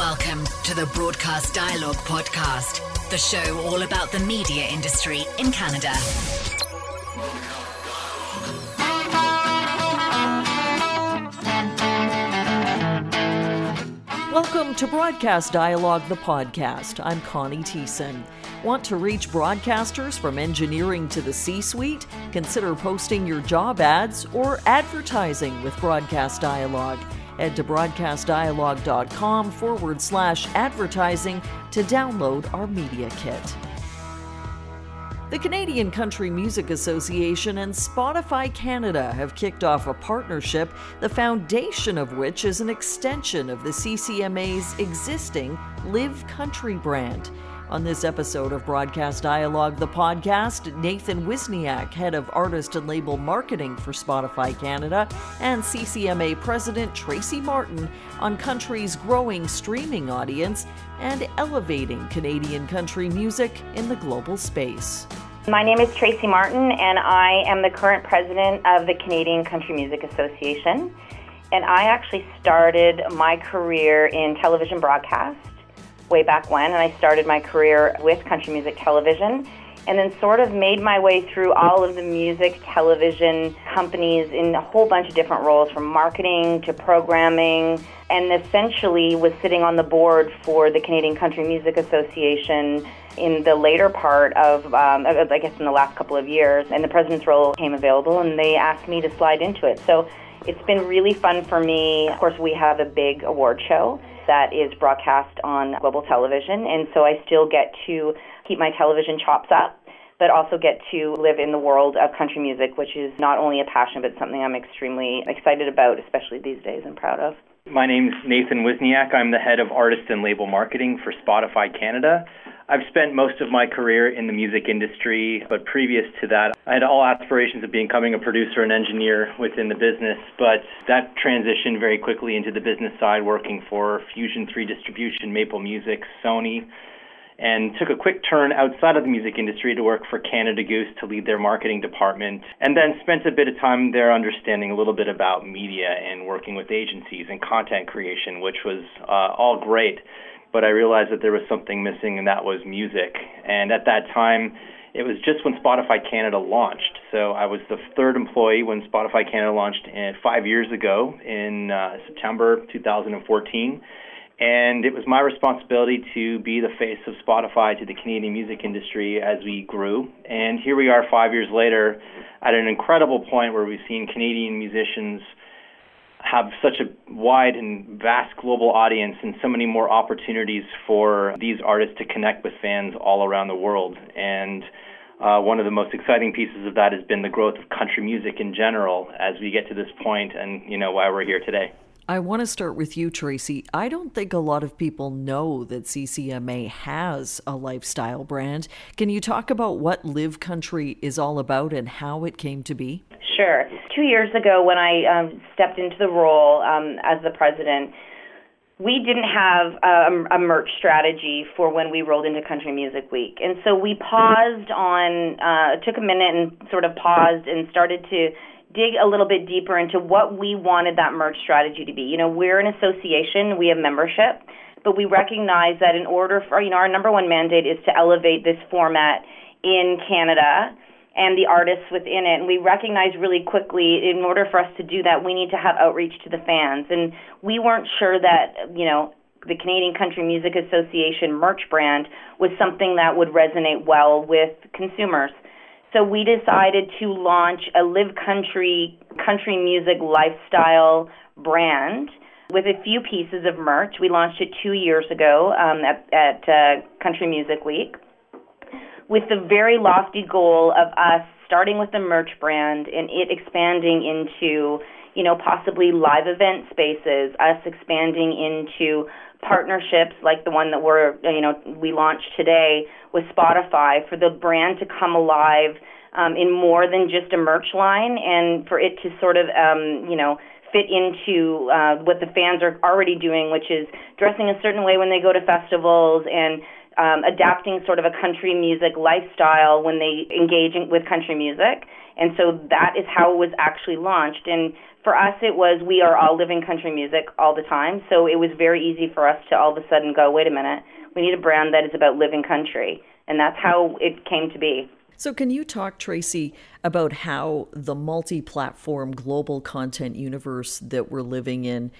Welcome to the Broadcast Dialogue Podcast, the show all about the media industry in Canada. Welcome to Broadcast Dialogue, the podcast. I'm Connie Thiessen. Want to reach broadcasters from engineering to the C suite? Consider posting your job ads or advertising with Broadcast Dialogue. Head to broadcastdialogue.com forward slash advertising to download our media kit. The Canadian Country Music Association and Spotify Canada have kicked off a partnership, the foundation of which is an extension of the CCMA's existing Live Country brand. On this episode of Broadcast Dialogue, the podcast, Nathan Wiszniak, head of artist and label marketing for Spotify Canada, and CCMA president Tracy Martin on country's growing streaming audience and elevating Canadian country music in the global space. My name is Tracy Martin, and I am the current president of the Canadian Country Music Association. And I actually started my career in television broadcast way back when, and I started my career with country music television, and then sort of made my way through all of the music television companies in a whole bunch of different roles, from marketing to programming, and essentially was sitting on the board for the Canadian Country Music Association in the later part of, um, I guess, in the last couple of years, and the president's role came available, and they asked me to slide into it. So it's been really fun for me. Of course, we have a big award show that is broadcast on global television, and so I still get to keep my television chops up. But also get to live in the world of country music, which is not only a passion, but something I'm extremely excited about, especially these days, and proud of. My name's Nathan Wiszniak. I'm the head of artist and label marketing for Spotify Canada. I've spent most of my career in the music industry, but previous to that, I had all aspirations of becoming a producer and engineer within the business, but that transitioned very quickly into the business side, working for Fusion 3 Distribution, Maple Music, Sony, and took a quick turn outside of the music industry to work for Canada Goose to lead their marketing department, and then spent a bit of time there understanding a little bit about media and working with agencies and content creation, which was uh, all great but I realized that there was something missing, and that was music. And at that time, it was just when Spotify Canada launched. So I was the third employee when Spotify Canada launched in, five years ago in uh, September 2014. And it was my responsibility to be the face of Spotify to the Canadian music industry as we grew. And here we are five years later at an incredible point where we've seen Canadian musicians have such a wide and vast global audience and so many more opportunities for these artists to connect with fans all around the world. And uh, one of the most exciting pieces of that has been the growth of country music in general as we get to this point and, you know, why we're here today. I want to start with you, Tracy. I don't think a lot of people know that CCMA has a lifestyle brand. Can you talk about what Live Country is all about and how it came to be? Sure. Two years ago, when I um, stepped into the role um, as the president, we didn't have a, a, merch strategy for when we rolled into Country Music Week. And so we paused on, uh, took a minute and sort of paused and started to dig a little bit deeper into what we wanted that merch strategy to be. You know, we're an association, we have membership, but we recognize that in order for, you know, our number one mandate is to elevate this format in Canada and the artists within it. And we recognize really quickly, in order for us to do that, we need to have outreach to the fans. And we weren't sure that, you know, the Canadian Country Music Association merch brand was something that would resonate well with consumers. So we decided to launch a live country country music lifestyle brand with a few pieces of merch. We launched it two years ago um, at, at uh, Country Music Week with the very lofty goal of us starting with the merch brand and it expanding into you know possibly live event spaces us expanding into partnerships like the one that we're you know we launched today with Spotify for the brand to come alive um, in more than just a merch line and for it to sort of um, you know fit into uh, what the fans are already doing, which is dressing a certain way when they go to festivals and um, adapting sort of a country music lifestyle when they engage in, with country music. And so that is how it was actually launched. And For us, it was we are all living country music all the time, so it was very easy for us to all of a sudden go, wait a minute, we need a brand that is about living country, and that's how it came to be. So, can you talk, Tracy, about how the multi platform global content universe that we're living in,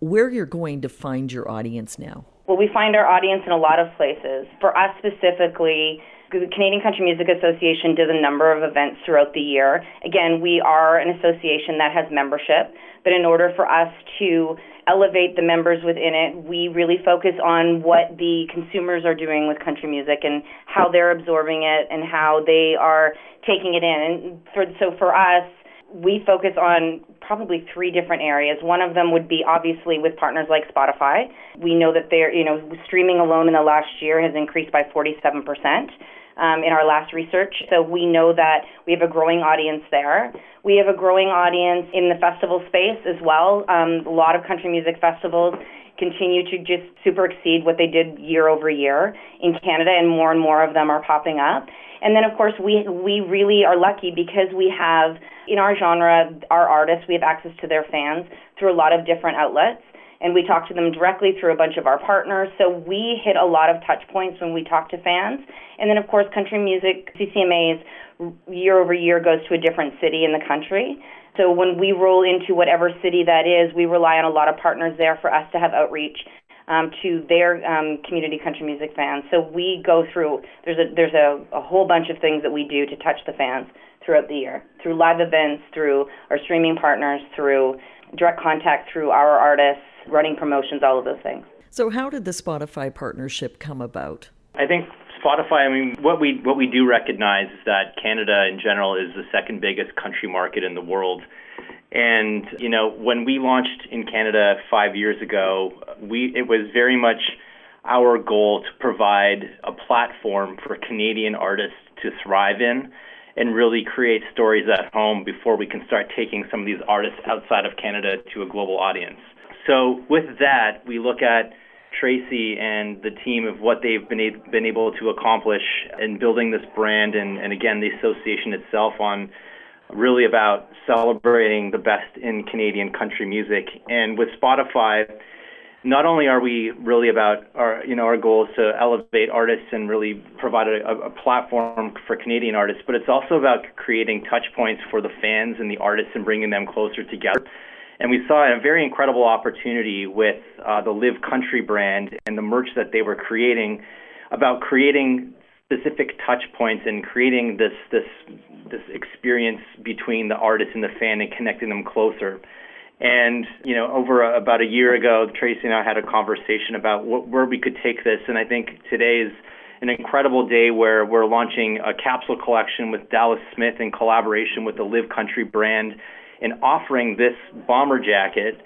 where you're going to find your audience now? Well, we find our audience in a lot of places. For us specifically, the Canadian Country Music Association does a number of events throughout the year. Again, we are an association that has membership, but in order for us to elevate the members within it, we really focus on what the consumers are doing with country music and how they're absorbing it and how they are taking it in. And for, so for us, we focus on probably three different areas. One of them would be obviously with partners like Spotify. We know that they're, you know, streaming alone in the last year has increased by 47% um, in our last research. So we know that we have a growing audience there. We have a growing audience in the festival space as well. Um, a lot of country music festivals continue to just super exceed what they did year over year in Canada, and more and more of them are popping up. And then, of course, we we really are lucky because we have in our genre our artists. We have access to their fans through a lot of different outlets and we talk to them directly through a bunch of our partners. So we hit a lot of touch points when we talk to fans. And then, of course, country music, CCMAs, year over year goes to a different city in the country. So when we roll into whatever city that is, we rely on a lot of partners there for us to have outreach um, to their um, community country music fans. So we go through. There's a there's a, a whole bunch of things that we do to touch the fans throughout the year through live events, through our streaming partners, through direct contact through our artists, running promotions, all of those things. So, how did the Spotify partnership come about? I think Spotify. I mean, what we what we do recognize is that Canada in general is the second biggest country market in the world. And you know, when we launched in Canada five years ago, we it was very much our goal to provide a platform for Canadian artists to thrive in and really create stories at home before we can start taking some of these artists outside of Canada to a global audience. So with that, we look at Tracy and the team of what they've been, a- been able to accomplish in building this brand and, and again the association itself on really about celebrating the best in Canadian country music. And with Spotify, not only are we really about our you know our goal is to elevate artists and really provide a, a platform for Canadian artists, but it's also about creating touch points for the fans and the artists and bringing them closer together. And we saw a very incredible opportunity with uh, the Live Country brand and the merch that they were creating about creating specific touch points and creating this this this experience between the artist and the fan and connecting them closer. And you know, over a, about a year ago, Tracy and I had a conversation about what, where we could take this, and I think today is an incredible day where we're launching a capsule collection with Dallas Smith in collaboration with the Live Country brand, and offering this bomber jacket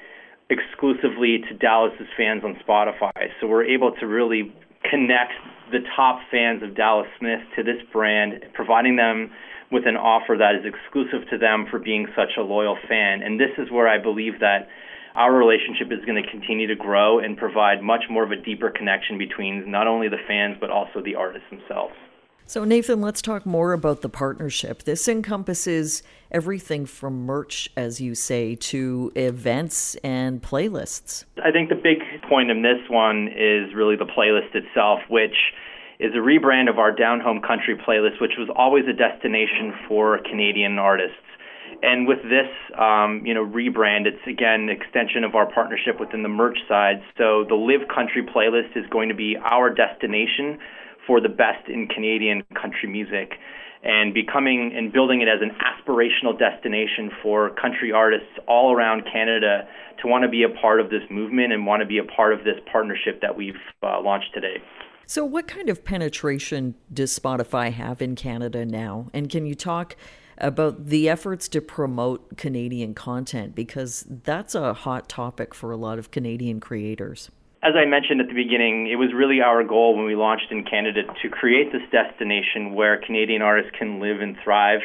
exclusively to Dallas's fans on Spotify. So we're able to really connect the top fans of Dallas Smith to this brand, providing them with an offer that is exclusive to them for being such a loyal fan. And this is where I believe that our relationship is going to continue to grow and provide much more of a deeper connection between not only the fans but also the artists themselves. So, Nathan, let's talk more about the partnership. This encompasses everything from merch, as you say, to events and playlists. I think the big point in this one is really the playlist itself, which is a rebrand of our Down Home Country playlist, which was always a destination for Canadian artists. And with this, um, you know, rebrand, it's again an extension of our partnership within the merch side. So the Live Country playlist is going to be our destination for the best in Canadian country music and becoming and building it as an aspirational destination for country artists all around Canada to want to be a part of this movement and want to be a part of this partnership that we've uh, launched today. So, what kind of penetration does Spotify have in Canada now? And can you talk about the efforts to promote Canadian content? Because that's a hot topic for a lot of Canadian creators. As I mentioned at the beginning, it was really our goal when we launched in Canada to create this destination where Canadian artists can live and thrive.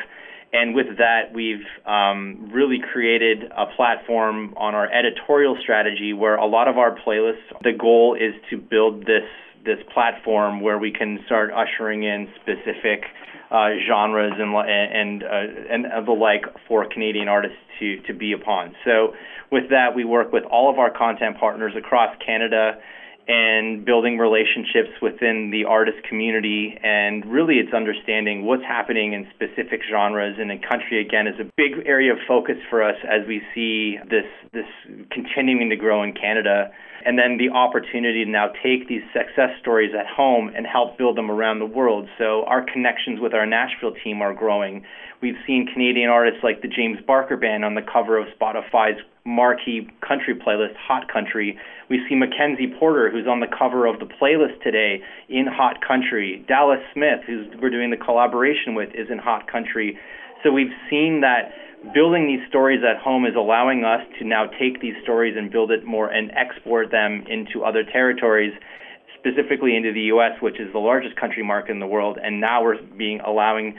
And with that, we've um, really created a platform on our editorial strategy where a lot of our playlists, the goal is to build this this platform where we can start ushering in specific uh, genres and and uh, and the like for Canadian artists to to be upon. So with that, we work with all of our content partners across Canada and building relationships within the artist community and really it's understanding what's happening in specific genres and in country again is a big area of focus for us as we see this this continuing to grow in Canada and then the opportunity to now take these success stories at home and help build them around the world. So our connections with our Nashville team are growing. We've seen Canadian artists like the James Barker Band on the cover of Spotify's marquee country playlist, Hot Country. We see Mackenzie Porter, who's on the cover of the playlist today in Hot Country. Dallas Smith, who we're doing the collaboration with, is in Hot Country. So we've seen that building these stories at home is allowing us to now take these stories and build it more and export them into other territories, specifically into the U.S., which is the largest country market in the world. And now we're being allowing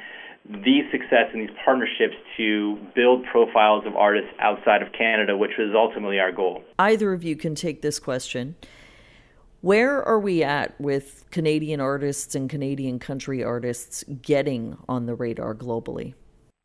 these success and these partnerships to build profiles of artists outside of Canada, which was ultimately our goal. Either of you can take this question. Where are we at with Canadian artists and Canadian country artists getting on the radar globally?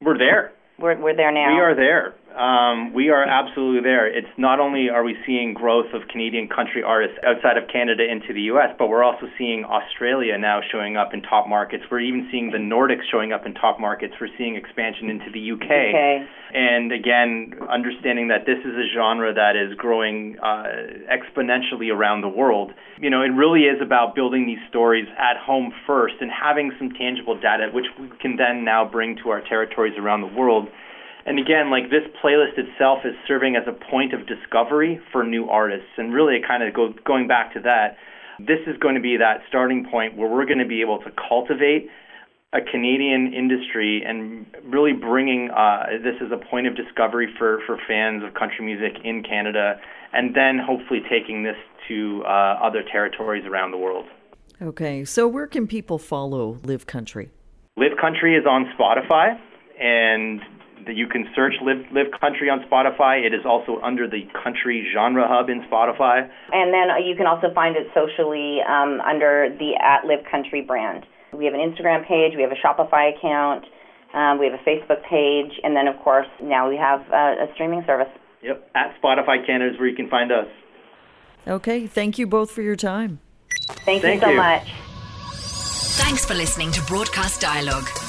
We're there. We're, we're there now. We are there. Um, we are absolutely there. It's not only are we seeing growth of Canadian country artists outside of Canada into the U.S., but we're also seeing Australia now showing up in top markets. We're even seeing the Nordics showing up in top markets. We're seeing expansion into the UK. Okay. And again, understanding that this is a genre that is growing uh, exponentially around the world. You know, it really is about building these stories at home first and having some tangible data, which we can then now bring to our territories around the world and again, like this playlist itself is serving as a point of discovery for new artists. And really, it kind of go, going back to that, this is going to be that starting point where we're going to be able to cultivate a Canadian industry and really bringing uh, this as a point of discovery for, for fans of country music in Canada, and then hopefully taking this to uh, other territories around the world. Okay, so where can people follow Live Country? Live Country is on Spotify, and that you can search Live, Live Country on Spotify. It is also under the Country Genre Hub in Spotify. And then uh, you can also find it socially um, under the at Live Country brand. We have an Instagram page, we have a Shopify account, um, we have a Facebook page, and then, of course, now we have uh, a streaming service. Yep, at Spotify Canada is where you can find us. Okay, thank you both for your time. Thank, Thank you so you. much. Thanks for listening to Broadcast Dialogue.